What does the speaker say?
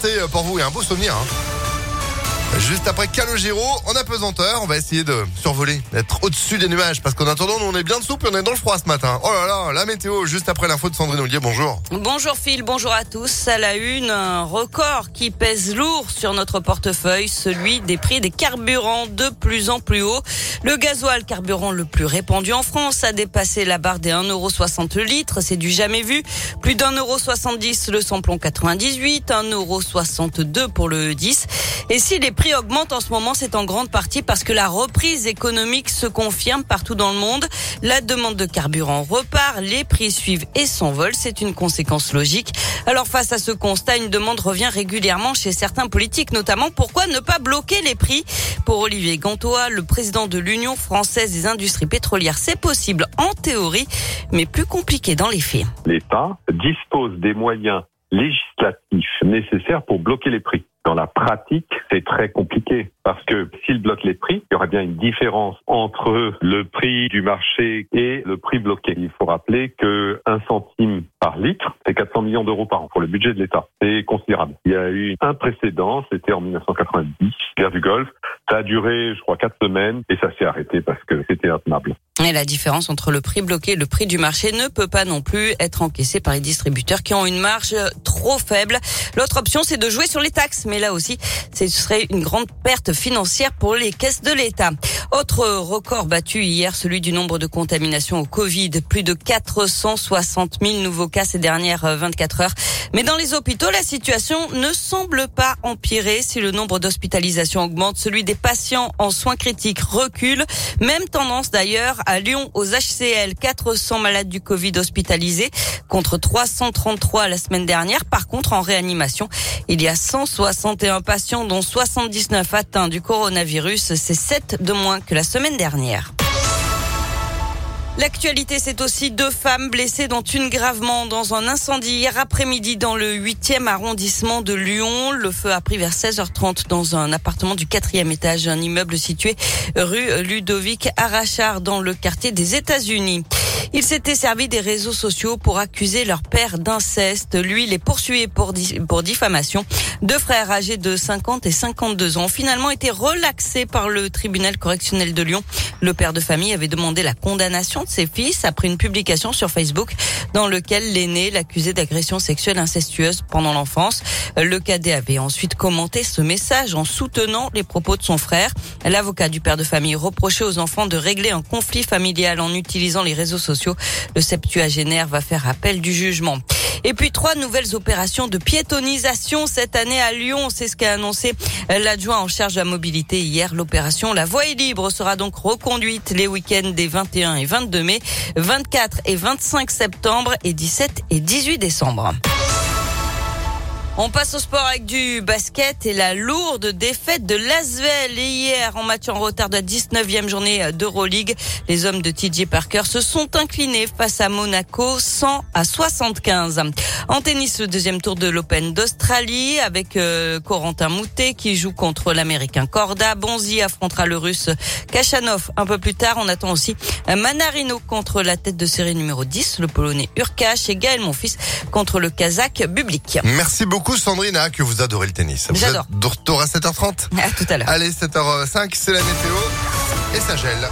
C'est euh, pour vous et un beau souvenir. Hein. Juste après Calogero, en apesanteur, on va essayer de survoler, d'être au-dessus des nuages, parce qu'en attendant, nous on est bien dessous, puis on est dans le froid ce matin. Oh là là, la météo, juste après l'info de Sandrine Ollier, bonjour. Bonjour Phil, bonjour à tous. À la une, un record qui pèse lourd sur notre portefeuille, celui des prix des carburants de plus en plus haut. Le gasoil, carburant le plus répandu en France, a dépassé la barre des 1,60€ le litre, c'est du jamais vu. Plus d'1,70€ le samplon 98, 1,62€ pour le 10. Et si les prix augmentent en ce moment, c'est en grande partie parce que la reprise économique se confirme partout dans le monde. La demande de carburant repart, les prix suivent et s'envolent. C'est une conséquence logique. Alors face à ce constat, une demande revient régulièrement chez certains politiques, notamment pourquoi ne pas bloquer les prix? Pour Olivier Gantois, le président de l'Union française des industries pétrolières, c'est possible en théorie, mais plus compliqué dans les faits. L'État dispose des moyens législatifs nécessaires pour bloquer les prix. Dans la pratique, c'est très compliqué parce que s'il bloque les prix, il y aurait bien une différence entre le prix du marché et le prix bloqué. Il faut rappeler que un centime par litre, c'est 400 millions d'euros par an pour le budget de l'État. C'est considérable. Il y a eu un précédent, c'était en 1990, guerre du Golfe. Ça a duré, je crois, quatre semaines et ça s'est arrêté parce que c'était intenable. Et la différence entre le prix bloqué et le prix du marché ne peut pas non plus être encaissée par les distributeurs qui ont une marge trop faible. L'autre option, c'est de jouer sur les taxes, mais là aussi, ce serait une grande perte financière pour les caisses de l'État. Autre record battu hier, celui du nombre de contaminations au Covid. Plus de 460 000 nouveaux cas ces dernières 24 heures. Mais dans les hôpitaux, la situation ne semble pas empirer. Si le nombre d'hospitalisations augmente, celui des patients en soins critiques recule. Même tendance d'ailleurs à Lyon aux HCL. 400 malades du Covid hospitalisés contre 333 la semaine dernière. Par contre, en réanimation, il y a 161 patients dont 79 atteints du coronavirus. C'est 7 de moins que la semaine dernière. L'actualité, c'est aussi deux femmes blessées, dont une gravement dans un incendie hier après-midi dans le 8e arrondissement de Lyon. Le feu a pris vers 16h30 dans un appartement du quatrième étage, un immeuble situé rue Ludovic Arachard dans le quartier des États-Unis. Il s'était servi des réseaux sociaux pour accuser leur père d'inceste. Lui, il est poursuivi pour, pour diffamation. Deux frères âgés de 50 et 52 ans ont finalement été relaxés par le tribunal correctionnel de Lyon. Le père de famille avait demandé la condamnation de ses fils après une publication sur Facebook dans lequel l'aîné l'accusait d'agression sexuelle incestueuse pendant l'enfance. Le cadet avait ensuite commenté ce message en soutenant les propos de son frère. L'avocat du père de famille reprochait aux enfants de régler un conflit familial en utilisant les réseaux sociaux le septuagénaire va faire appel du jugement. Et puis trois nouvelles opérations de piétonisation cette année à Lyon. C'est ce qu'a annoncé l'adjoint en charge de la mobilité hier. L'opération La Voie est libre sera donc reconduite les week-ends des 21 et 22 mai, 24 et 25 septembre et 17 et 18 décembre. On passe au sport avec du basket et la lourde défaite de Lasvel hier en match en retard de la 19e journée d'Euroleague. Les hommes de TJ Parker se sont inclinés face à Monaco 100 à 75. En tennis, le deuxième tour de l'Open d'Australie avec euh, Corentin Moutet qui joue contre l'Américain Corda. Bonzi affrontera le Russe Kachanov un peu plus tard. On attend aussi Manarino contre la tête de série numéro 10, le Polonais Urkash et Gaël Monfils contre le Kazakh Bublik. Merci beaucoup. Sandrina, que vous adorez le tennis. J'adore. De retour à 7h30 À tout à l'heure. Allez, 7h05, c'est la météo. Et ça gèle.